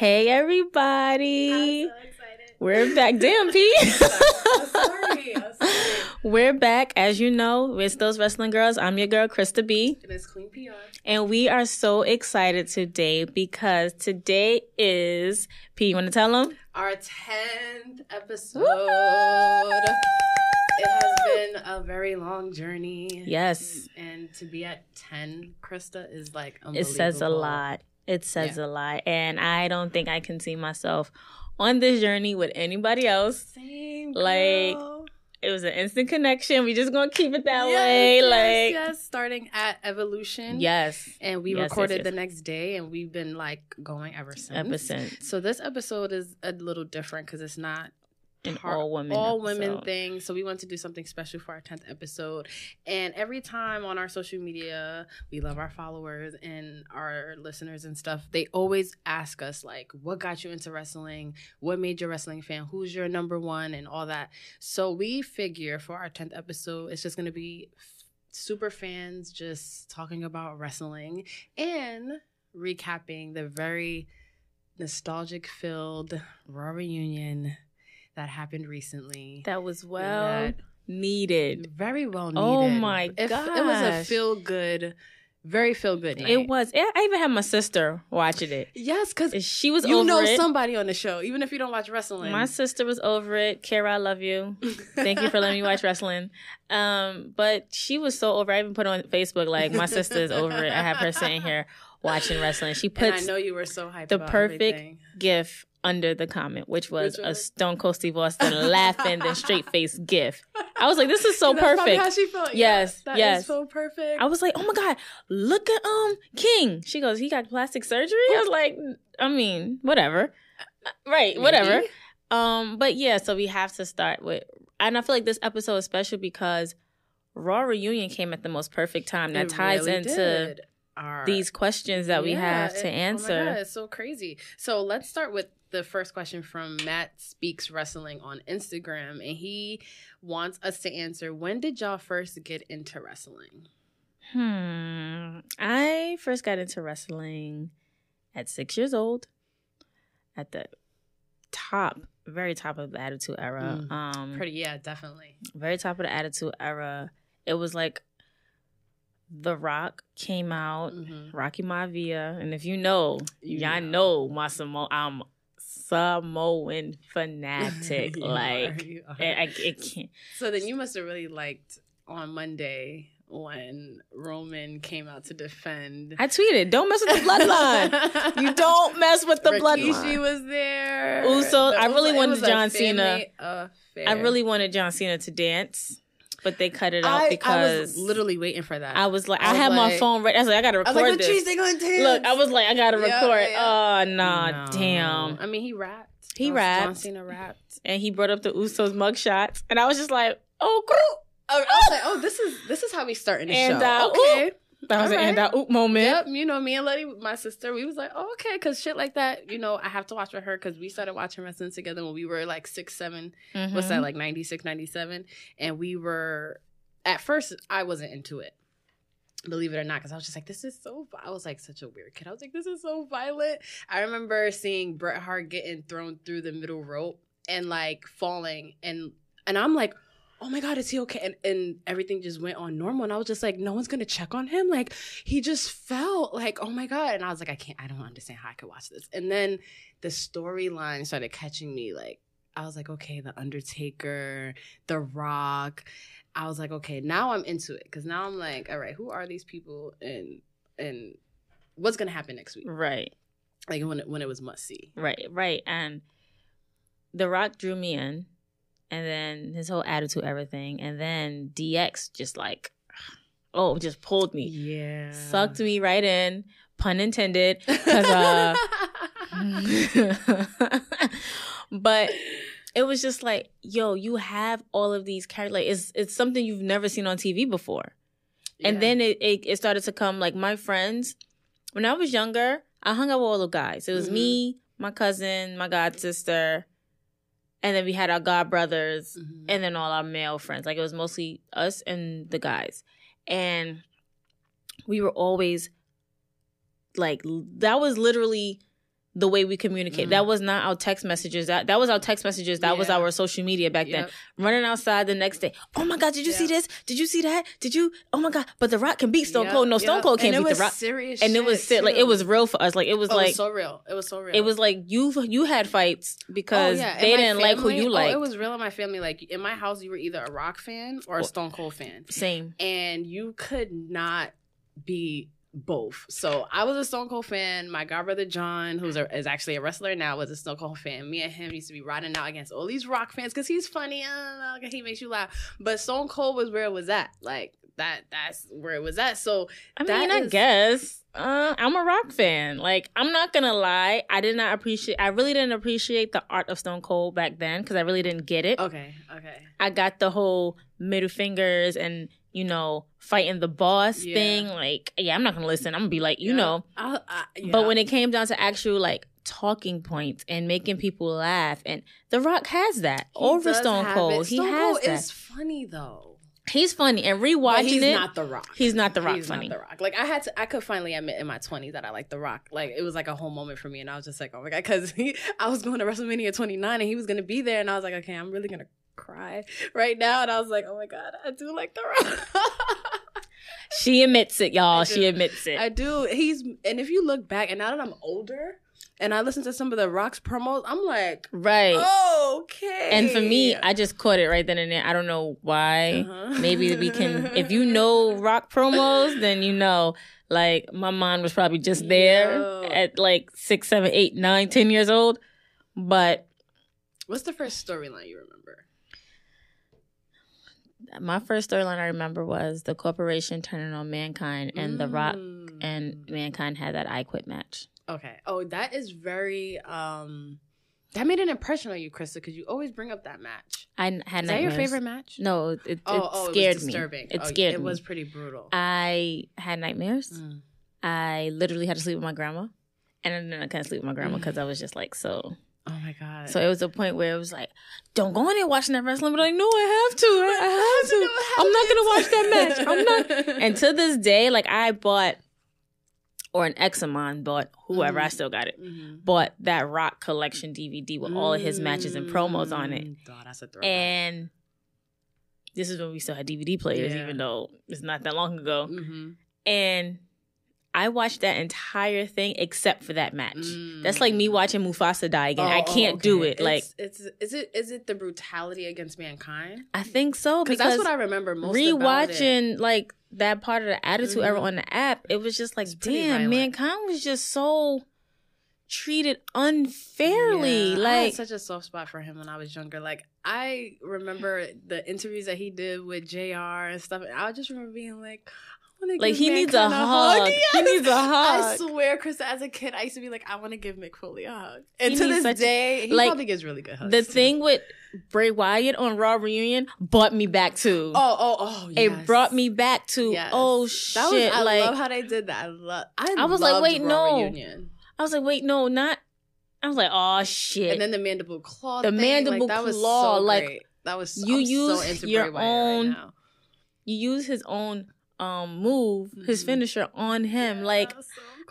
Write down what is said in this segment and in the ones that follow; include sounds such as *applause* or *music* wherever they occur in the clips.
Hey everybody. I'm so excited. We're back. Damn, P. *laughs* I'm sorry. I'm sorry. We're back. As you know, it's those wrestling girls. I'm your girl, Krista B. It is Queen PR. And we are so excited today because today is P. You want to tell them? Our 10th episode. It has been a very long journey. Yes. And to be at 10, Krista, is like It says a lot. It says Yeah. a lot. And I don't think I can see myself on this journey with anybody else. Same. Like. It was an instant connection. We just gonna keep it that Yes, way. yes, like yes, starting at Evolution. yes. And we Yes, recorded the next day, and we've been like going ever since. Ever since. So this episode is a little different because it's not An all women. all women episode. thing. So we want to do something special for our tenth episode. And every time on our social media, we love our followers and our listeners and stuff. They always ask us like, "What got you into wrestling? What made you a wrestling fan? Who's your number one?" and all that. So we figure for our tenth episode, it's just gonna be super fans just talking about wrestling and recapping the very nostalgic filled Raw reunion that happened recently. That was well needed. very well needed. Oh my god. it was a feel good, very feel good. Night. It was. I I even had my sister watching it. yes, because She was you know it. somebody on the show, even if you don't watch wrestling. My sister was over it. Kara, I love you. Thank you for letting me watch wrestling. Um, but she was so over. I even put on Facebook like my sister is over it. I have her sitting here watching wrestling. She and I know you were so hyped. the perfect everything. gif under the comment, which was Which a? Stone Cold Steve Austin laughing, then straight face *laughs* gif. I was like, this is so perfect. How she felt. Yes, that is yes. so perfect. I was like, oh my God, look at um King. She goes, he got plastic surgery? I was like, I mean, whatever. Right, whatever. Maybe. Um, but yeah, so we have to start with and I feel like this episode is special because Raw reunion came at the most perfect time. That It ties really into did. Our- these questions that we Yeah, have to it- Oh my answer. God, it's so crazy. So let's start with the first question from Matt Speaks Wrestling on Instagram, and he wants us to answer: When did y'all first get into wrestling? Hmm. I first got into wrestling at six years old, at the top, very top of the Attitude Era. Mm. Um, Pretty, yeah, definitely. very top of the Attitude Era. It was like The Rock came out, Mhm. Rocky Maivia, and if you know, You y'all know. know my Samo. I'm Samoan *laughs* fanatic. Like are. I, I it can't. So then you must have really liked on Monday when Roman came out to defend. I tweeted, "Don't mess with the bloodline. you *laughs* don't mess with the Rikishi bloodline." She was there. Uso- The I really Uso- wanted John Cena. affair. I really wanted John Cena to dance, but they cut it out I, because I was literally waiting for that. I was like, I I, was had my phone ready. I was like, I gotta I record was like, this. They gonna dance." Look, I was like, I gotta Yeah, record. yeah. Oh nah, No. damn. I mean, he rapped. He John- John rapped. Cena rapped. And he brought up the Usos mugshots, and I was just like, oh, girl. Oh, I was like, oh, this is this is how we starting the And, show. uh, okay. That was All an right. and I oop moment. Yep, you know, me and Letty, my sister, we was like, oh, okay, because shit like that, you know, I have to watch with her because we started watching wrestling together when we were like six, seven, Mhm. what's that, like 96, 97? And we were, at first, I wasn't into it, believe it or not, because I was just like, this is so, I was like such a weird kid. I was like, this is so violent. I remember seeing Bret Hart getting thrown through the middle rope and like falling, and and I'm like, oh my god, is he okay? And, and everything just went on normal. And I was just like, no one's gonna check on him. Like he just felt like, oh my god. And I was like, I can't, I don't understand how I could watch this. And then the storyline started catching me. Like I was like, okay, the Undertaker, The Rock. I was like, okay, now I'm into it because now I'm like, all right, who are these people and and what's gonna happen next week? Right, Like when it, when it was must see. right, right. And The Rock drew me in, and then his whole attitude, everything, and then DX just like, oh, just pulled me, Yeah, sucked me right in, pun intended. *laughs* 'Cause, uh, *laughs* but it was just like, yo, you have all of these characters. Like, it's it's something you've never seen on TV before. And Yeah. then it, it it started to come like my friends. When I was younger, I hung out with all the guys. It was Mhm. me, my cousin, my god sister, and then we had our god brothers, Mhm. and then all our male friends. Like it was mostly us and the guys, and we were always like that was literally the way we communicate. Mm. That was not our text messages. That that was our text messages. That was our social media back then. Running outside the next day. Oh my God, did you see this? Did you see that? Did you? Oh my God. But The Rock can beat Stone Yep, Cold. No, Stone. Cold can't beat it was The Rock. Serious And it was like it was real for us. Like it was Oh, it like was so real. It was so real. it was like you you had fights because Oh, yeah. They didn't like who family- you oh, liked. it was real in my family. Like in my house, you were either a rock fan or a Stone Cold fan, Same. and you could not be both. So I was a Stone Cold fan. My godbrother John, who's a, is actually a wrestler now, was a Stone Cold fan. Me and him used to be riding out against all these rock fans because he's funny. Uh, he makes you laugh. But Stone Cold was where it was at. Like that. That's where it was at. So I mean, That I guess uh, I'm a rock fan. Like, I'm not gonna lie, I did not appreciate. I really didn't appreciate the art of Stone Cold back then because I really didn't get it. okay, okay. I got the whole middle fingers and you know fighting the boss Yeah. thing. Like, yeah, I'm not gonna listen. I'm gonna be like, you Yeah. know. I, I, yeah. But when it came down to actual like talking points and making people laugh, and The Rock has that He over Stone Cold. He Stone has Cold that. is funny though. He's funny and But rewatching he's it. not the Rock. he's not The Rock He's funny. not the Rock. Like I had to, I could finally admit in my twenties that I like the Rock. Like it was like a whole moment for me, and I was just like, oh my god, because *laughs* I was going to WrestleMania 29, and he was going to be there, and I was like, okay, I'm really gonna cry right now, and I was like, oh my god, I do like the Rock. *laughs* She admits it, y'all. She admits it. I do. He's, and if you look back, and now that I'm older, and I listen to some of the Rock's promos, I'm like, right. okay. And for me, I just caught it right then and there. I don't know why. Uh-huh. Maybe we can, if you *laughs* know rock promos, then you know. Like my mind was probably just there Yo. at like six, seven, eight, nine, ten years old. But what's the first storyline you remember? My first storyline I remember was the corporation turning on mankind, and the rock Mm. and mankind had that I quit match. Okay. Oh, that is very um that made an impression on you, Krista, because you always bring up that match. I had Is that your favorite match? No, it, it, Oh, it oh, scared it me. It Oh, scared It me. was pretty brutal. I had nightmares. Mm. I literally had to sleep with my grandma, and then I couldn't sleep with my grandma because I was just like so. Oh my god. So it was a point where it was like, "Don't go in there watching that wrestling." But like, no, I have to. I, *laughs* have to. I'm not gonna watch that match. I'm not. And to this day, like I bought, or an ex of mine bought, whoever I Mhm. still got it, Mhm. bought that Rock Collection DVD with all of his matches and promos on it. Mm. Oh, that's a throwback. And this is when we still had DVD players, Yeah. even though it's not that long ago. Mhm. And I watched that entire thing except for that match. That's like me Mm. watching Mufasa die again. Oh, I oh, can't do okay. it. Like it's, it's is it is it the brutality against mankind? I think so Because that's what I remember most. about it. rewatching like that part of the Attitude Era Mhm. on the app, it was just like, It's damn, mankind was just so treated unfairly. Yeah, I had like such a soft spot for him when I was younger. Like I remember the interviews that he did with Jr. and stuff. And I just remember being like, I want to Like, he needs a hug. He needs a hug. I swear, Krista, as a kid, I used to be like, I want to give Mick Foley a hug. And He to this such day, he like, probably gives really good hugs. the too. thing with Bray Wyatt on Raw Reunion brought me back to. Oh, oh, oh! It brought me back to Yes. oh shit! That was. I like love how they did that. I love. I, I was like, wait, Raw no. Reunion. I was like, wait, no, not. I was like, oh shit! And then the mandible claw. The thing, mandible like, that was claw, so like, great. that was. you I'm so use into your Bray Wyatt own- Right now. you use his own um move, his Mhm. finisher on him. Like so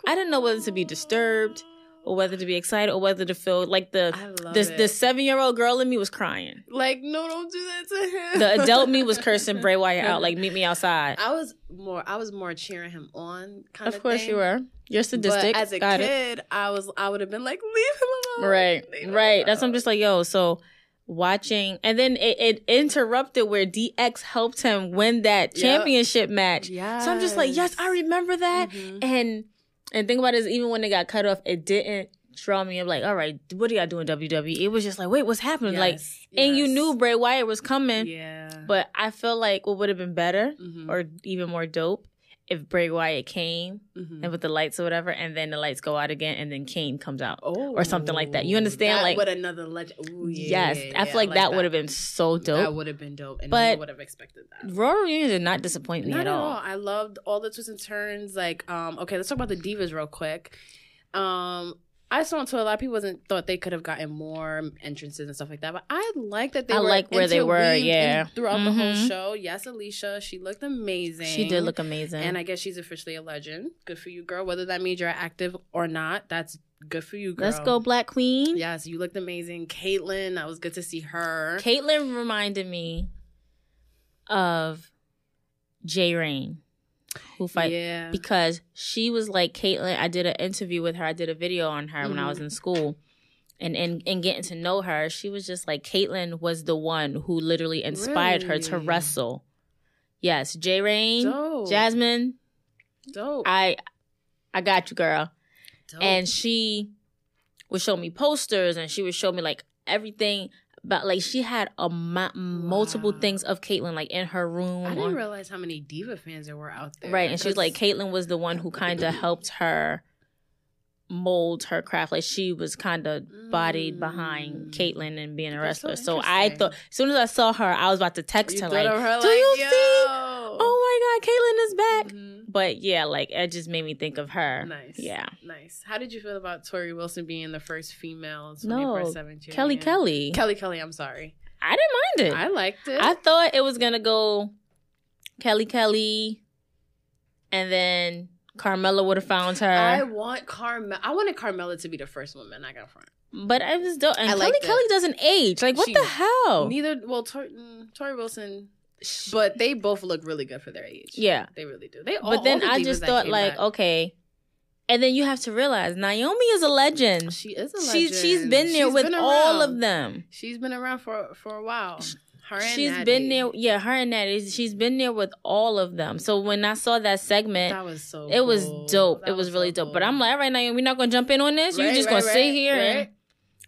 I didn't know whether to be disturbed or whether to be excited or whether to feel like the the the seven year old girl in me was crying. like, no, don't do that to him. The adult me was *laughs* cursing Bray Wyatt out, like meet me outside. I was more. I was more cheering him on. Kind of. Of course thing. you were. You're sadistic. But as a Got it. kid, I was. I would have been like, leave him alone. Right, Leave him right. That's what I'm just like, yo. So watching, and then it, it interrupted where DX helped him win that Yep. championship match. Yes. So I'm just like, yes, I remember that. Mhm. And and think about it is even when it got cut off, it didn't draw me. I'm like, all right, what do y'all do in WWE? It was just like, wait, what's happening? Like, Yes, and you knew Bray Wyatt was coming, Yeah. but I feel like what would have been better Mhm. or even more dope if Bray Wyatt came Mhm. and with the lights or whatever, and then the lights go out again, and then Kane comes out. Oh, or something like that. You understand, That like- what another legend. Ooh, yeah, yes, yeah, I feel like, yeah, that would have been so dope. That would have been dope, and But- I would have expected that. Raw reunion did not disappoint me Not at all. I loved all the twists and turns. Like, um, okay, let's talk about the divas real quick. Um, I saw to a lot of people wasn't thought they could have gotten more entrances and stuff like that, but I like that they I were like where they were, yeah. throughout the whole Mhm. show. Yes, Alicia, she looked amazing. She did look amazing. and I guess she's officially a legend. Good for you, girl. Whether that means you're active or not, that's Good for you, girl. Let's go, Black Queen. Yes, you looked amazing. Kaitlyn, that was good to see her. Kaitlyn reminded me of Jay Rain, who fight yeah. because she was like Kaitlyn. I did an interview with her. I did a video on her when I was Mhm. in school. And, and and getting to know her, she was just like Kaitlyn was the one who literally inspired her to wrestle. Yes, Jay Rain, Dope. Jasmine, Dope. I I got you, girl. Dope. and she would show me posters and she would show me like everything but like she had a mo- multiple Wow. things of Kaitlyn like in her room I didn't realize how many diva fans there were out there. right and she was like Kaitlyn was the one who kind of *clears throat* helped her mold her craft like she was kind of bodied behind Mm. Kaitlyn and being a That's so wrestler so, I thought as soon as I saw her I was about to text You her like her do like, you Yo. see oh my god Kaitlyn is back Mhm. But yeah like it just made me think of her Nice. yeah Nice. How did you feel about Torrie Wilson being the first female No, 24 7 Kelly Kelly Kelly Kelly, I'm sorry. I didn't mind it I liked it. I thought it was gonna go Kelly Kelly, and then Carmella would have found her. I want Carmel. I wanted Carmella to be the first woman. I got front. but I was dope. And I Kelly. Kelly doesn't age. Like what She- the hell? Neither. Well, Tor, mm, Torrie Wilson, but they both look really good for their age. Yeah. they really do. They. All, but then all the I just thought like, back- okay. And then you have to realize Naomi is a legend. she is a She legend. she's been there She's with been all of them. She's been around for for a while. Her and She's Natty. been there. Yeah, her and Natty. She's been there with all of them. So when I saw that segment, That was so. it was dope. That it was, really so dope. But. I'm like, all right, Naomi, we're not gonna jump in on this. You're just right, gonna sit right, here and right.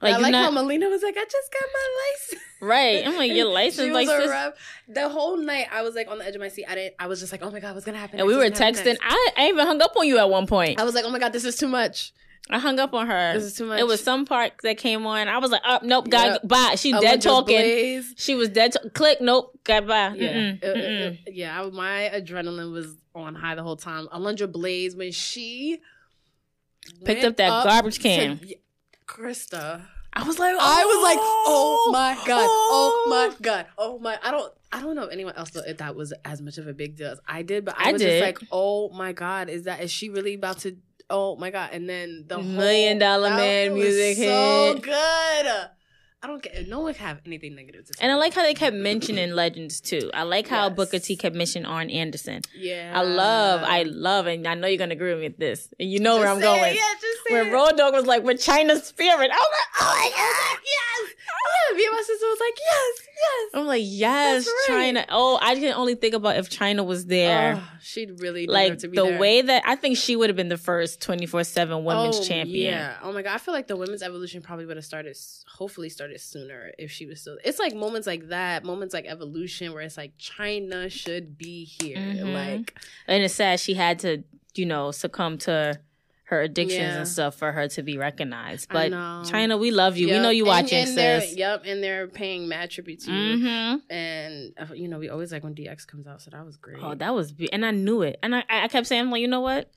Like I like not how Melina was like, I just got my license. *laughs* right. I'm like, your *laughs* license, she like, rep. The whole night, I was like on the edge of my seat. I didn't. I was just like, oh my god, what's gonna happen? and we were What's gonna happen texting. I, I even hung up on you at one point. I was like, oh my god, this is too much. I hung up on her. This is too much. It was some part that came on. I was like, oh, nope, got Yep. bye. She dead talking. Blaze. She was dead. Click, nope, got bye. Yeah, Mm-mm, It- it- it- yeah. My adrenaline was on high the whole time. Alundra Blaze when she Picked up that garbage can. yeah, Krista. I was like, I was like, oh my oh, god, oh oh. my god, oh my. I don't, I don't know if anyone else thought that was as much of a big deal as I did, but I, I was did. just like, oh my god, is that is she really about to? Oh my god! And then the Million whole, Dollar Man music so hit. So good. I don't get. No one have anything negative to say. And I like how they kept mentioning legends too. I like how Yes. Booker T kept mentioning Arn Anderson. yeah, I love, I love, and I know you're gonna agree with this, and you know where I'm Just say it, going. Yeah, just say When it. Road Dog was like with Chyna's spirit, I was like, oh my *laughs* god. yes. Yeah, me and my sister was like, yes, yes. I'm like, yes, right. Chyna. Oh, I can only think about if Chyna was there. Oh, she'd really like to be the there. way that I think she would have been the first 24 7 women's oh, champion. Yeah. Oh my god. I feel like the women's evolution probably would have started. Hopefully, started sooner if she was still. It's like moments like that, moments like evolution, where it's like Chyna should be here. Mhm. Like And it's sad she had to, you know, succumb to her addictions Yeah. and stuff for her to be recognized. But. Chyna, we love you. We know you And- watching, and they're- sis. Yep, and they're paying mad tribute to you. hmm And uh, you know, we always like when DX comes out, so that was great. Oh, that was, be- and I knew it. And I, I kept saying, I'm like, you know what?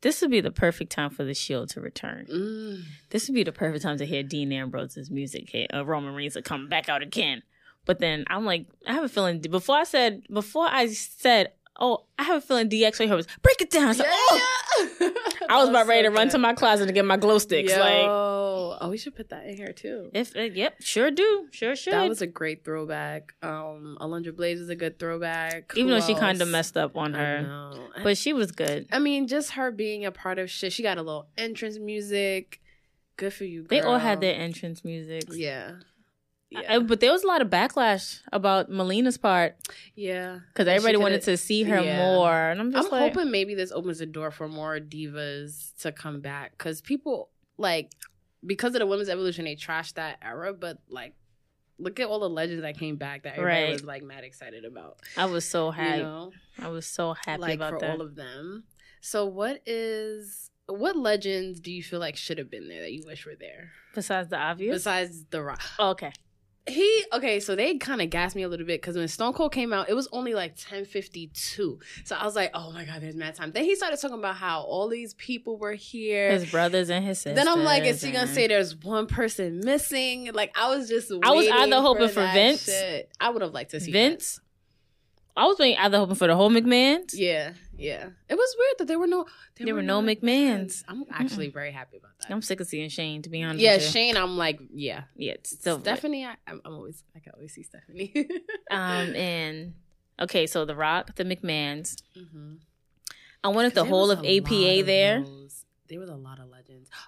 This would be the perfect time for the Shield to return. Mm. This would be the perfect time to hear Dean Ambrose's music hit. Uh, Roman Reigns to come back out again. But then I'm like, I have a feeling. Before I said, before I said, oh, I have a feeling DX or her was break it down. I, said, oh. Yeah. *laughs* I was about ready so to run good. to my closet to get my glow sticks. Yo. Like, oh, we should put that in here too. if uh, yep, sure do, sure should. That was a great throwback. Um, Alundra Blaze is a good throwback. Even Who though she kind of messed up on her, but she was good. I mean, just her being a part of shit. She got a little entrance music. Good for you. They all had their entrance music. Yeah. Yeah. but there was a lot of backlash about Melina's part yeah. because everybody wanted to see her yeah. more, and I'm just I'm like, hoping maybe this opens the door for more divas to come back because people like because of the women's evolution they trashed that era, but like look at all the legends that came back that everybody Right. was like mad excited about. I was so You happy. know, I was so happy like about for that. all of them. So what is what legends do you feel like should have been there that you wish were there Besides the obvious. besides the Rock? Oh, okay. He okay, so they kind of gassed me a little bit because when Stone Cold came out, it was only like ten fifty two. So I was like, oh my god, there's mad time. Then he started talking about how all these people were here. His brothers and his sisters. then I'm like, is he gonna say there's one person missing? Like I was just I was either hoping for that Vince. shit. I would have liked to see Vince? I was waiting either hoping for the whole McMahons Yeah, Yeah, it was weird that there were no There were no McMahons. I'm actually very happy about that. I'm sick of seeing Shane. To be honest, yeah, with you. Shane. I'm like, yeah. Yeah, it's still Stephanie, I, I'm I'm always, I can always see Stephanie. *laughs* Um, and okay, so The Rock, the McMahons. hmm I wanted the whole of APA of there. those. There was a lot of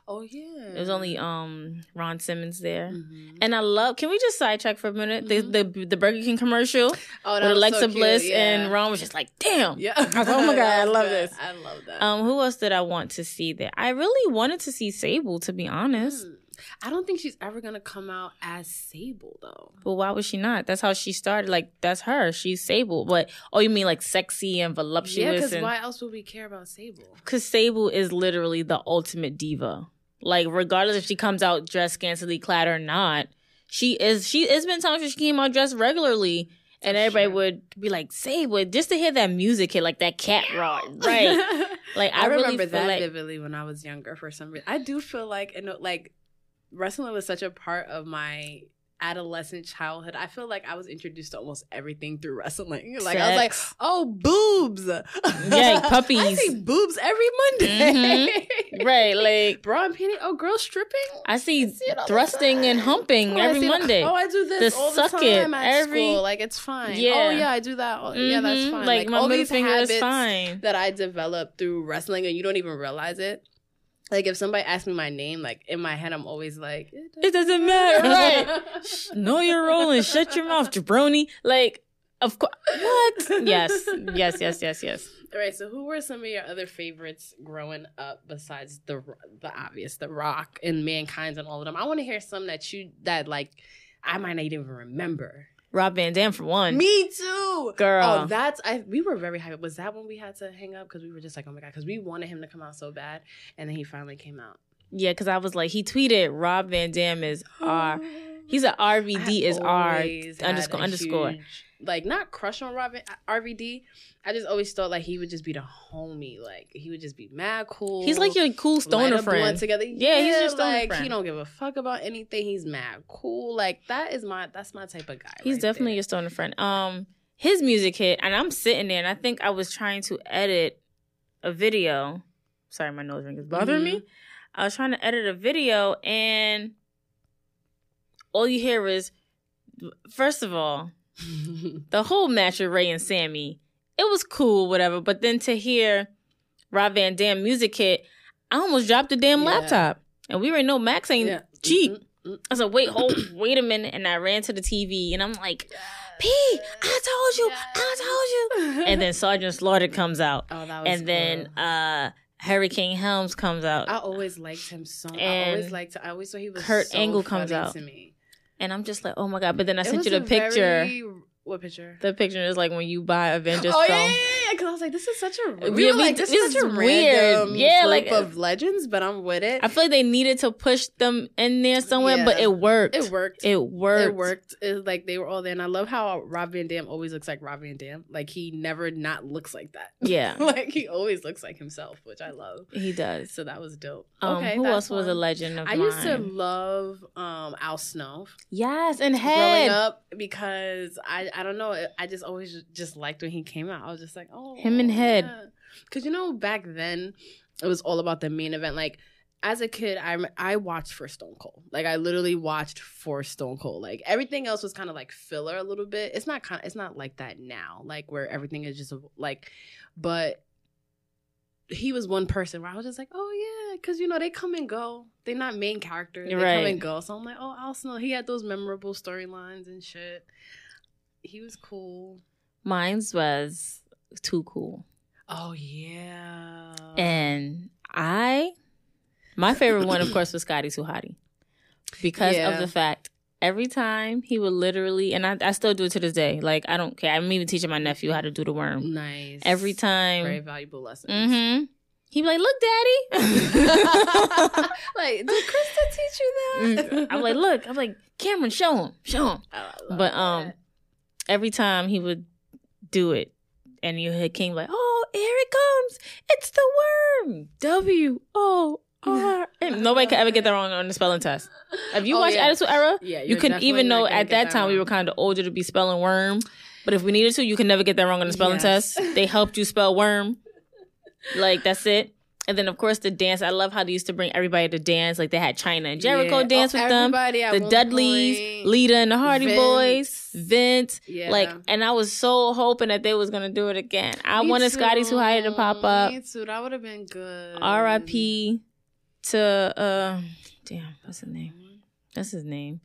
Oh yeah, There was only um Ron Simmons there. Mhm. And I love. Can we just sidetrack for a minute? Mhm. The, the the Burger King commercial *laughs* oh, with Alexa so Bliss yeah. and Ron was just like, "Damn." Yeah. I was like, oh my *laughs* God, I love good. this. I love that. Um, who else did I want to see there? I really wanted to see Sable, to be honest. Mm. I don't think she's ever gonna come out as Sable though. But why was she not? That's how she started. Like that's her. She's Sable. But oh, you mean like sexy and voluptuous? Yeah, because why else would we care about Sable? Because Sable is literally the ultimate diva. Like regardless if she comes out dressed scantily clad or not, she is. She. It's been times where she came out dressed regularly. And everybody sure. would be like, "Sable," just to hear that music hit, like that cat rock, right? *laughs* Like I, I, remember feel that like vividly when I was younger. For some reason, I do feel like and like wrestling was such a part of my adolescent childhood. I feel like I was introduced to almost everything through wrestling. *laughs* Like I was like, oh, boobs, *laughs* Yeah, puppies. I see boobs every Monday. *laughs* right, like Bra and panty. Oh, girls stripping. I see see all the thrusting and humping Oh, every see- Monday. Oh, I do this The all the suck it at every- school. Like it's fine. Yeah. Oh yeah, I do that. Oh, Yeah, that's Mhm. fine. Like, my all middle these finger is habits fine. that I developed through wrestling, and you don't even realize it. Like if somebody asks me my name, like in my head, I'm always like, It doesn't matter, right? know your role and shut your mouth, *laughs* jabroni. Like, of course. What? *laughs* yes, yes, yes, yes, yes. All right. So, who were some of your other favorites growing up besides the the obvious, The Rock and Mankind's and all of them? I want to hear some that you that like I might not even remember. Rob Van Dam for one. Me too, Girl. Oh, that's I. We were very hyped. Was that when we had to hang up because we were just like, oh my god, because we wanted him to come out so bad, and then he finally came out. Yeah, because I was like, he tweeted Rob Van Dam is R. *gasps* He's a RVD is R underscore underscore. huge, like not crush on Robin RVD. I just always thought like he would just be the homie. Like he would just be mad cool. He's like your cool stoner friend. together. Yeah, he's just like friend. he don't give a fuck about anything. He's mad cool. Like that is my that's my type of guy. He's right definitely there. your stoner friend. Um, his music hit, and I'm sitting there, and I think I was trying to edit a video. Sorry, my nose ring is bothering me. I was trying to edit a video, and all you hear is, first of all, *laughs* the whole match with Ray and Sammy, it was cool, whatever. But then to hear Rob Van Dam music hit, I almost dropped the damn Yeah. laptop. And we already know Max ain't Yeah. cheap. I was like, wait, hold, wait a minute. And I ran to the TV and I'm like, P, I told you, I told you. And then *laughs* Sergeant Slaughter comes out. oh, that was And then cool. uh Hurricane Helms comes out. I always liked him so. I always liked. I always thought he was Kurt so Angle comes out. to me. And I'm just like, oh my God. But then I It sent you the picture. very- what picture? The picture is like when you buy Avengers oh from. yeah, yeah, yeah. Because I was like, this is such a. Yeah, were like, this, this is such a weird. random Yeah, group like- of legends, but I'm with it. I feel like they needed to push them in there somewhere, but it worked. it worked. It worked. It worked. It's like they were all there, and I love how Rob Van Dam always looks like Rob Van Dam. Like he never not looks like that. *laughs* Yeah, like he always looks like himself, which I love. he does. So that was dope. Um, okay, who else was a legend of I mine? used to love um, Al Snow yes, and growing up because I I don't know I just always just liked when he came out. I was just like oh Him and Head. because you know back then it was all about the main event. Like as a kid, I I watched for Stone Cold. Like I literally watched for Stone Cold. Like everything else was kind of like filler a little bit. It's not kind. It's not like that now. Like where everything is just like, but he was one person where I was just like, oh yeah, because you know they come and go. They're not main characters. They Right. come and go. So I'm like, oh, Al Snow. He had those memorable storylines and shit. He was cool. Mine's was too cool, Oh yeah. and I, my favorite one, of *coughs* course, was Scotty Hottie, because Yeah. of the fact every time he would literally, and I, I still do it to this day. Like I don't care. I'm even teaching my nephew how to do the worm nice. every time. very valuable lessons. Mm-hmm. He'd be like, "Look, Daddy." *laughs* like, did Krista teach you that? Mm, I'm like, "Look." I'm like, "Cameron, show him, show him." Love But um, that. Every time he would do it, and you had King like, "Oh, here it comes! It's the worm." W O R. *laughs* Nobody could ever get that wrong on the spelling test. If you Oh, watch yeah. Attitude Era, yeah, you you're could definitely even know at get that time we were kind of older to be spelling worm. But if we needed to, you could never get that wrong on the spelling Yes. test. They helped you spell worm. Like that's it. And then of course the dance. I love how they used to bring everybody to dance. Like they had Chyna and Jericho Yeah. dance Oh, with them. The Dudleys, point. Lita and the Hardy Vince. Boys, Vince. Yeah. Like, and I was so hoping that they was gonna do it again. I Me wanted Scotty too. Too High to pop up. Me too. That would have been good. R.I.P. to uh, damn, what's his name? That's his name.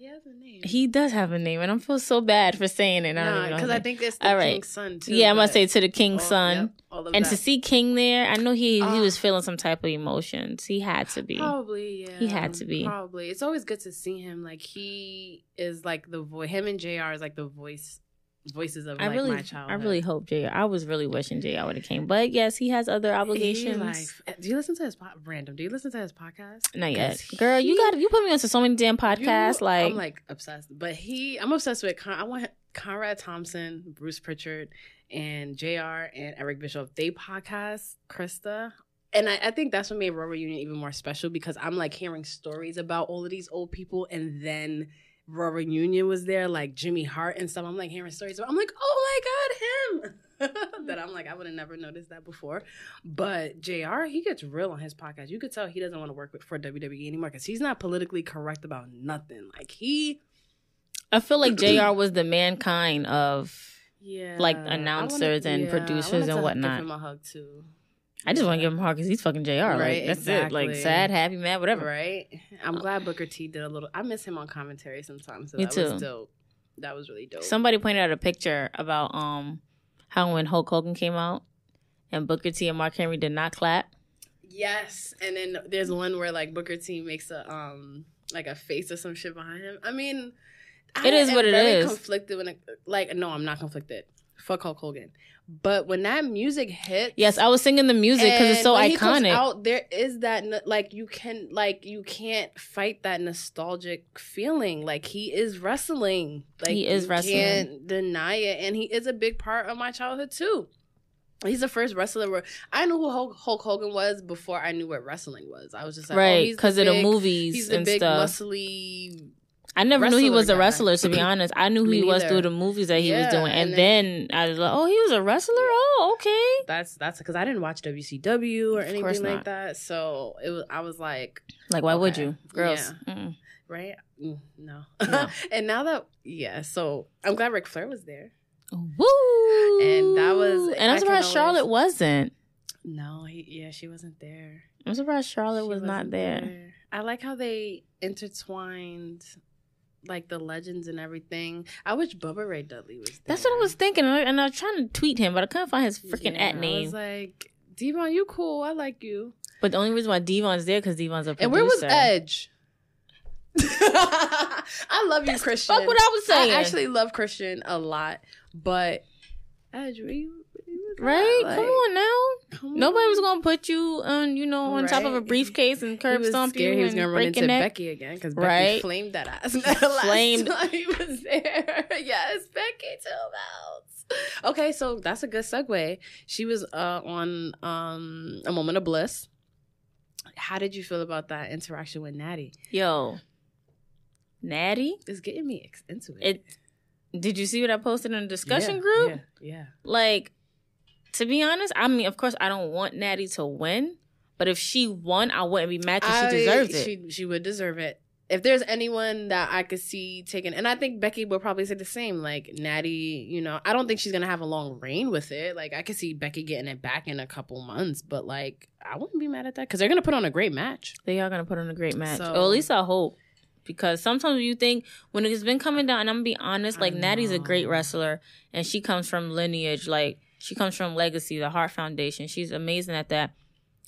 He has a name. He does have a name, and I feel so bad for saying it. I don't Nah, know. because I think it's the All right. king's son too. yeah, I'm gonna say to the king's all- son. yep, all of And that. to see King there, I know he he Ah. was feeling some type of emotions. He had to be. Probably, yeah. He had to be. Probably. It's always good to see him. Like he is like the voice. Him and Jr. is like the voice, voices of I like really, my I really hope Jr. I was really wishing Jr. would have came, but yes, he has other obligations. like, do you listen to his po- random? Do you listen to his podcast? Not yet, girl. You got you put me onto so many damn podcasts. You- like, I'm like obsessed, but he, I'm obsessed with. Con- I want Conrad Thompson, Bruce Pritchard, and Jr. and Eric Bischoff. They podcast Krista, and I, I think that's what made Raw Reunion even more special because I'm like hearing stories about all of these old people, and then Raw Reunion was there, like Jimmy Hart and stuff. I'm like hearing stories. About, I'm like, oh my god, him. *laughs* that I'm like, I would have never noticed that before. But JR, he gets real on his podcast. You could tell he doesn't want to work with, for WWE anymore because he's not politically correct about nothing. Like he, I feel like *clears throat* Jr. was the mankind of. yeah, Like, I wanna- announcers and yeah, producers and to whatnot. Give him a hug too. I just want to give him a heart because he's fucking Jr. Like Right, that's it. Like sad, happy, mad, whatever. Right. I'm glad Booker T did a little. I miss him on commentary sometimes. So Me that too. was dope. That was really dope. Somebody pointed out a picture about um how when Hulk Hogan came out and Booker T and Mark Henry did not clap. Yes, and then there's one where like Booker T makes a um like a face or some shit behind him. I mean, I It is am what it is. Conflicted when it, like no, I'm not conflicted. Fuck Hulk Hogan, but when that music hits, Yes, I was singing the music because it's so when he comes iconic. out there is that like you can like you can't fight that nostalgic feeling. Like he is wrestling. Like He is you wrestling. Can't deny it, and he is a big part of my childhood too. He's the first wrestler where I knew who Hulk, Hulk Hogan was before I knew what wrestling was. I was just like, oh, right, because of the movies He's the big stuff. muscly. I never knew he was a wrestler. To be *clears throat* honest, I knew who he was through the movies that he was doing, and, and then, I was like, "Oh, he was a wrestler. Oh, okay." That's that's because I didn't watch WCW or anything like that. So it was. I was like, Like, why would you, girls? Mm-mm. right? Mm, no. No. *laughs* and now that yeah, so I'm glad Ric Flair was there. Woo! And that was- and I I'm surprised always- Charlotte wasn't. No, he, yeah, she wasn't there. I'm surprised Charlotte She was not wasn't there. I like how they intertwined like the legends and everything. I wish Bubba Ray Dudley was there. That's what I was thinking, and I, was trying to tweet him, but I couldn't find his freaking Yeah, at name. I was like, D-Von, you cool. I like you. but the only reason why D-Von's there because D-Von's a producer. And where was Edge? *laughs* I love you, Christian. Fuck what I was saying. I actually love Christian a lot, but Edge, where you, where you was right? Like, Come on now. come Nobody was gonna put you on, you know, on top of a briefcase and curb stomp you he was gonna run into neck. Becky again because Becky Right. flamed that ass. *laughs* last Flamed. time he was there. *laughs* yes, Becky two belts. Okay, so that's a good segue. She was uh, on um, a moment of bliss. How did you feel about that interaction with Natty? Yo, Natty, is getting me into it. it. Did you see what I posted in the discussion Yeah, group? Yeah, yeah. Like, to be honest, I mean, of course, I don't want Natty to win, but if she won, I wouldn't be mad because she deserves it. She she would deserve it. If there's anyone that I could see taking, and I think Becky would probably say the same. Like Natty, you know, I don't think she's gonna have a long reign with it. Like I could see Becky getting it back in a couple months, but like I wouldn't be mad at that because they're gonna put on a great match. They are gonna put on a great match, So- or at least I hope. Because sometimes you think when it's been coming down, and I'm gonna be honest, like Natty's a great wrestler, and she comes from lineage, like she comes from legacy, the Hart Foundation. She's amazing at that.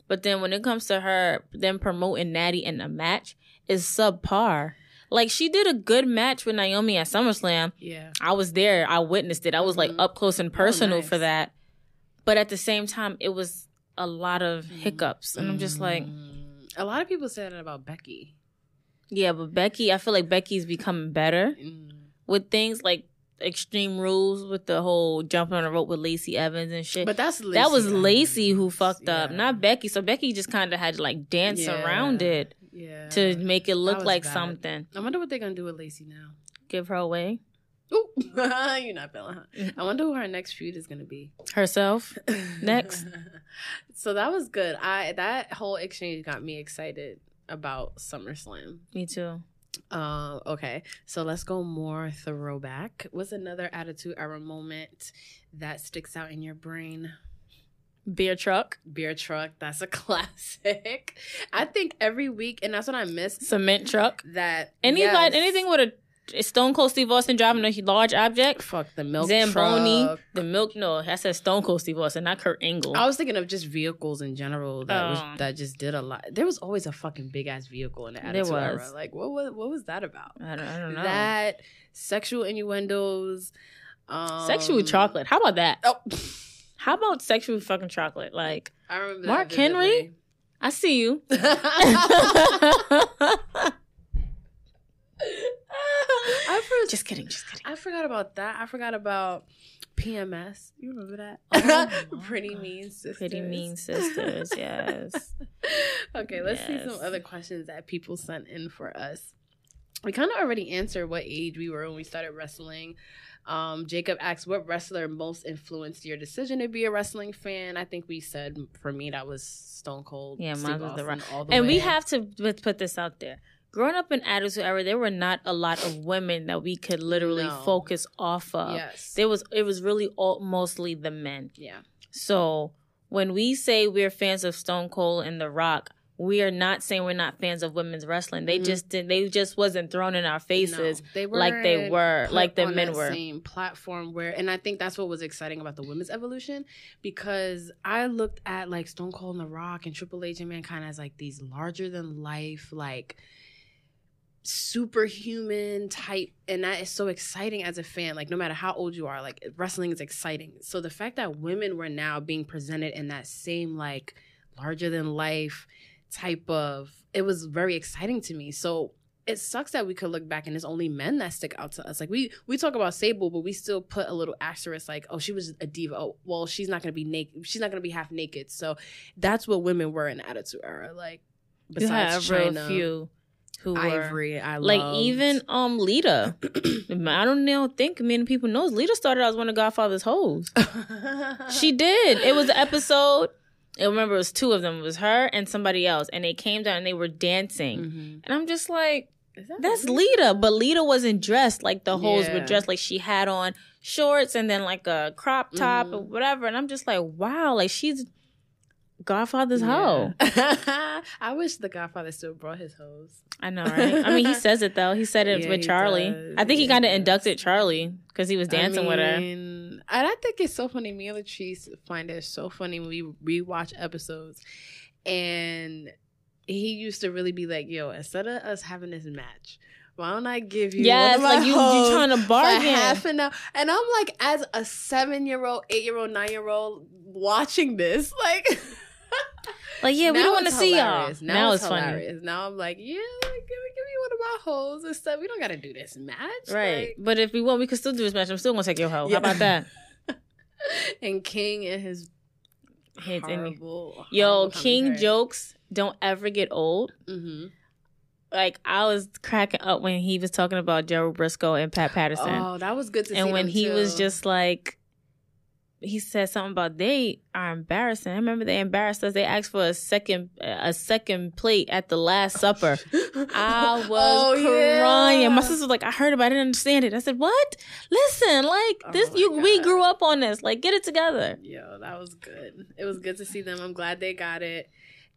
But then when it comes to her, then promoting Natty in a match is subpar. Like she did a good match with Naomi at SummerSlam. Yeah, I was there. I witnessed it. I was like Mhm. up close and personal nice. for that. But at the same time, it was a lot of hiccups, and I'm just like, Mm. a lot of people said that about Becky. yeah. But Becky, I feel like Becky's becoming better Mm. with things like extreme rules with the whole jumping on the rope with Lacey Evans and shit. But that's that was Lacey Lacey who Evans. fucked up, Yeah. not Becky. So Becky just kind of had to like dance Yeah. around it yeah to make it look like bad. something. I wonder what they're gonna do with Lacey now. Give her away. Ooh, *laughs* you're not feeling her. Mm. I wonder who her next feud is gonna be. Herself. *laughs* Next. so that was good. I that whole exchange got me excited about SummerSlam. Me too. Uh, okay, so let's go more throwback. What's another Attitude Era moment that sticks out in your brain? Beer truck. Beer truck. That's a *laughs* classic. I think every week, and that's what I miss. Cement truck. That Anybody, yes. anything with a Stone Cold Steve Austin driving a large object. Fuck the milk Zamboni, truck. the milk. No, I said Stone Cold Steve Austin, not Kurt Angle. I was thinking of just vehicles in general that was, Oh. that just did a lot. There was always a fucking big ass vehicle in the There Attitude Era. was. Like what was what was that about? I don't, I don't know. That sexual innuendos, um, sexual chocolate. How about that? Oh, *laughs* How about sexual fucking chocolate? Like I remember Mark Henry? I see you. *laughs* *laughs* I for- *laughs* just kidding. Just kidding. I forgot about that. I forgot about PMS. You remember that? *laughs* Oh Pretty God. mean sisters. Pretty mean sisters. *laughs* Yes. okay, let's see some other questions that people sent in for us. We kind of already answered what age we were when we started wrestling. Um, Jacob asks, "What wrestler most influenced your decision to be a wrestling fan?" I think we said for me that was Stone Cold. Yeah, Steve mine was The all the and we have to put this out there. Growing up in Attitude Era, there were not a lot of women that we could literally No. focus off of. yes, There was it was really all, mostly the men. yeah, So when we say we're fans of Stone Cold and The Rock, we are not saying we're not fans of women's wrestling. They Mhm. just didn't. They just wasn't thrown in our faces. No, they like they were- like the on men were. Same platform where, and I think that's what was exciting about the women's evolution because I looked at like Stone Cold and The Rock and Triple H and Mankind as like these larger than life, like superhuman type and that is so exciting as a fan like no matter how old you are like wrestling is exciting. So the fact that women were now being presented in that same like larger than life type of it was very exciting to me. So it sucks that we could look back and it's only men that stick out to us. Like we we talk about sable but we still put a little asterisk like oh she was a diva. Oh well she's not gonna be naked she's not gonna be half naked. So that's what women were in attitude era like you besides have real Chyna, few who were Ivory, I love like loved. even um Lita. *clears throat* I don't know, think many people knows Lita started out as one of Godfather's hoes. *laughs* She did. It was an episode. I remember it was two of them. It was her and somebody else, and they came down and they were dancing. Mhm. And I'm just like, that that's really- Lita, but Lita wasn't dressed like the hoes were dressed. Like she had on shorts and then like a crop top Mhm. or whatever. And I'm just like, wow, like she's Godfather's hoe. *laughs* I wish the Godfather still brought his hoes. I know, right? I mean, he says it though. He said it *laughs* Yeah, with Charlie. does. I think he Yeah, kind of inducted Charlie because he was dancing I with her. And I think it's so funny. Me and Latrice find it so funny when we rewatch episodes. And he used to really be like, yo, instead of us having this match, why don't I give you Yeah, my like you, you trying to bargain. half an hour? And I'm like, as a seven year old, eight year old, nine year old watching this, *laughs* like, *laughs* like, yeah, we don't want to see y'all. Now, Now, it's, it's, funny. hilarious. Now I'm like, yeah, like, give me, give me one of my hoes and stuff. We don't got to do this match, Right. Like- but if we want, we could still do this match. I'm still going to take your hoe. Yeah. How about that? *laughs* and King and his in- horrible, Yo, King jokes don't ever get old. hmm Like, I was cracking up when he was talking about Gerald Brisco and Pat Patterson. Oh, that was good to see. and when he was just like he said something about they are embarrassing. I remember they embarrassed us. They asked for a second a second plate at the last supper. *laughs* I oh, was Oh, crying. yeah. My sister was like, I heard about it, I didn't understand it. I said, What? Listen, like Oh this my you we grew up on this. Like get it together. Yo, that was good. It was good to see them. I'm glad they got it,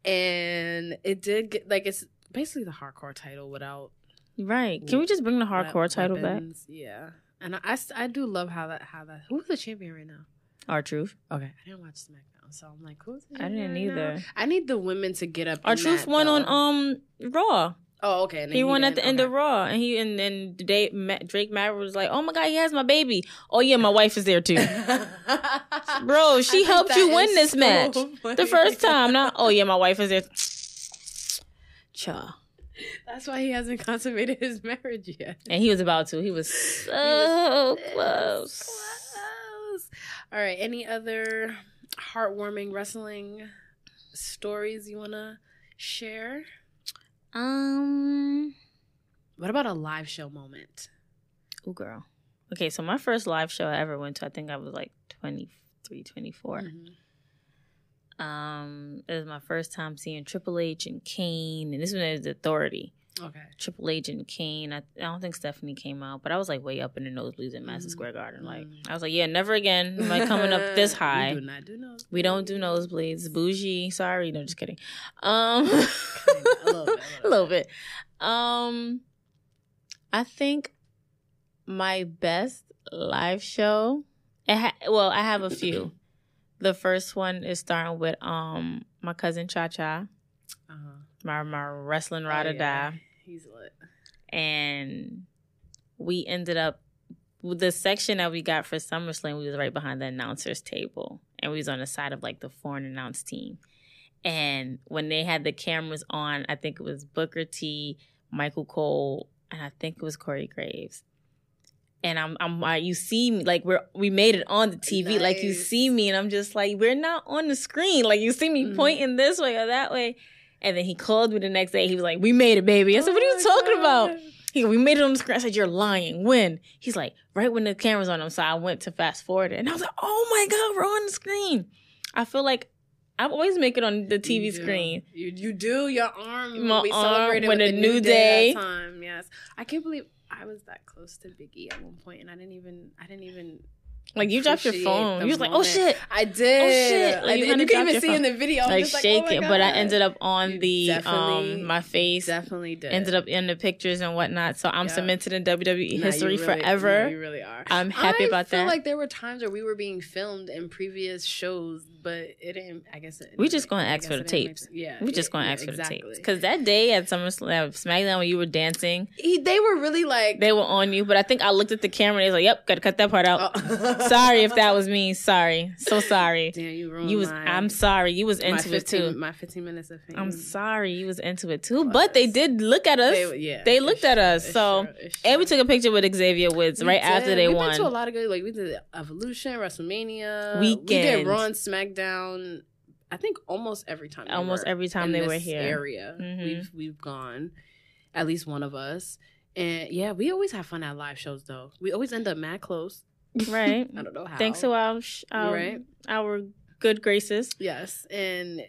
and it did get like it's basically the hardcore title without Right. Can we just bring the hardcore title back? Yeah, and I I do love how that how that who's the champion right now. R-Truth. Okay, I didn't watch SmackDown, so I'm like, who's the I didn't champion right now? either. I need the women to get up. R-Truth that, won on um Raw. Oh, okay. and then He won at the didn't- end of. Raw, and he and then Dave, Ma- Drake Maverick was like, "Oh my god, he has my baby. Oh yeah, my wife is there too, *laughs* bro. She think helped you win this so match funny. the first time. Not oh yeah, my wife is there. *laughs* Cha. That's why he hasn't consummated his marriage yet. And he was about to. He was so was close. Close. All right. Any other heartwarming wrestling stories you want to share? Um. What about a live show moment? Oh girl. okay, so my first live show I ever went to, I think I was like 23, 24. Mhm. Um, it was my first time seeing Triple H and Kane, and this one is Authority. Okay. Triple H and Kane. I, I don't think Stephanie came out, but I was like way up in the nosebleeds at Madison Mhm. Square Garden. Like Mhm. I was like, yeah, never again. Am I coming up this *laughs* high? We do not do nosebleeds. We don't do nosebleeds. Bougie. Sorry, no, just kidding. Um, a little bit, a *laughs* little bit. Um, I think my best live show. It ha- well, I have a few. The first one is starting with um my cousin Cha Cha, Uh-huh. My my wrestling ride Oh, or yeah. die, He's lit. and we ended up the section that we got for SummerSlam. We was right behind the announcers table, and we was on the side of like the foreign announced team. And when they had the cameras on, I think it was Booker T, Michael Cole, and I think it was Corey Graves. And I'm, I'm, I, you see me, like we're, we made it on the TV, like you see me, and I'm just like, we're not on the screen, like you see me Mhm. pointing this way or that way. And then he called me the next day. He was like, "We made it, baby." I said, "What are you Oh talking about?" He we made it on the screen. I said, You're lying. When? He's like, right when the camera's on him. So I went to fast forward it. And I was like, Oh my God, we're on the screen. I feel like I always make it on the TV You screen. You you do your arm. My we arm when a new new day. day. Time. Yes, I can't believe I was that close to Biggie at one point, and I didn't even I didn't even Like you dropped your phone. You was like, Oh shit. I did. Oh, shit. Like, I you you can even see phone. in the video. I'm Like shake like, oh it. my But I ended up on You the um my face. definitely did. Ended up in the pictures and whatnot. So I'm Yeah. cemented in WWE Nah, you history really- forever. you really are. I'm happy I about feel that. like there were times where we were being filmed in previous shows, but it didn't. I guess it We just gonna ask for the tapes. Yeah, we just gonna yeah, ask for the tapes. Because that day at SummerSlam, SmackDown, when you were dancing, He- they were really like. they were on you. But I think I looked at the camera and they was like, "Yep, gotta cut that part out." Oh. *laughs* sorry if that was me. Sorry, so sorry. *laughs* Damn, you ruined You was. my, I'm sorry. You was into it too. My 15 minutes of fame. I'm sorry. You was into it too. But they did look at us. They, yeah, They looked at us, so- and we took a picture with Xavier Woods We right after did. they we won. To a lot of good, like we did Evolution, WrestleMania, Weekend. We did Raw and SmackDown. I think almost every time. Almost were every time they were here. Area, Mhm. we've we've gone. At least one of us, and yeah, we always have fun at live shows. Though we always end up mad close. right. *laughs* I don't know how. Thanks to our sh- our, Right. our good graces. Yes, and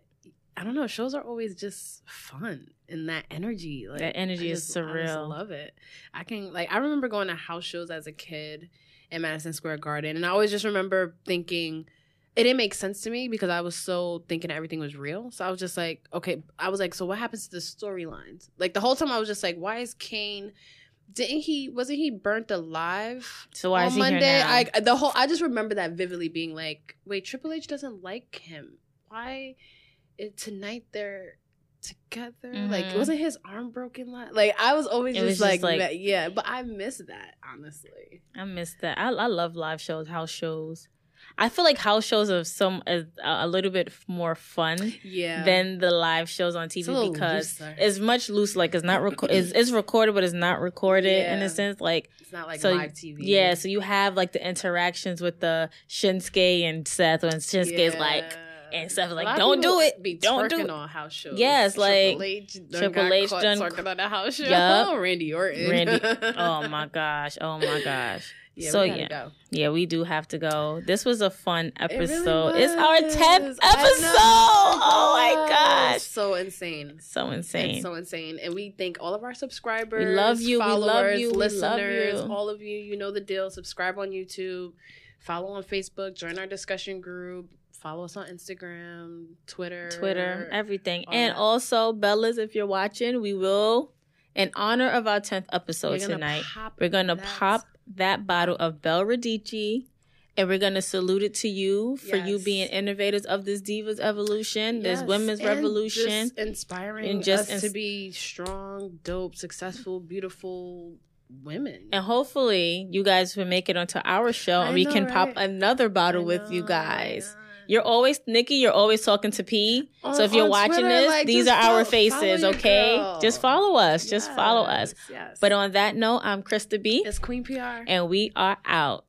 I don't know. Shows are always just fun and that energy. Like That energy I is just- I just surreal. love it. I can like I remember going to house shows as a kid in Madison Square Garden, and I always just remember thinking it didn't make sense to me because I was so thinking everything was real. So I was just like, okay, I was like, so what happens to the storylines? Like the whole time I was just like, why is Kane? Didn't he? Wasn't he burnt alive? So why on is he Monday, here now? I the whole I just remember that vividly being like, wait, Triple H doesn't like him. Why? It, tonight they're together. Like, Mhm. wasn't his arm broken? la- Like, I was always It just, was just like, like- that- yeah. But I miss that honestly. I miss that. I I love live shows, house shows. I feel like house shows are some a a little bit more fun Yeah. than the live shows on TV little because looser. it's much loose. Like it's not reco- it's, it's recorded, but it's not recorded in a sense. Like it's not like so live TV. yeah, so you have like the interactions with the Shinsuke and Seth, when Shinsuke's like, and stuff like, "Don't do it. Be Don't do it." on house shows. Yes, like, Triple H, done Triple H done- twerking on the house show. Yup. *laughs* Randy Orton. Randy. oh *laughs* my gosh, oh my gosh. Yeah, So, yeah. go. Yeah, we do have to go. This was a fun It really episode. it's our tenth episode. Oh my gosh, So insane. so insane. It's so insane. And we thank all of our subscribers. We love you. We love Followers, you. We love listeners. you. All of you. You know the deal. Subscribe on YouTube. Follow on Facebook. Join our discussion group. Follow us on Instagram, Twitter. Twitter, everything. And that. also, Bellas, if you're watching, we will, in honor of our 10th episode We're tonight, we're going to pop that bottle of Belle Radici. And we're gonna salute it to you for you being innovators of this Divas evolution, this women's and revolution. just inspiring and just us ins- to be strong, dope, successful, beautiful women. And hopefully, you guys will make it onto our show and we know, can pop another bottle I with you know, guys. You're always Nikki. You're always talking to P. On- so if you're watching Twitter, this, like, these are follow- our faces. Okay, girl. just follow us. Just follow us. Yes, yes. But on that note, I'm Krista B, it's Queen PR. and we are out.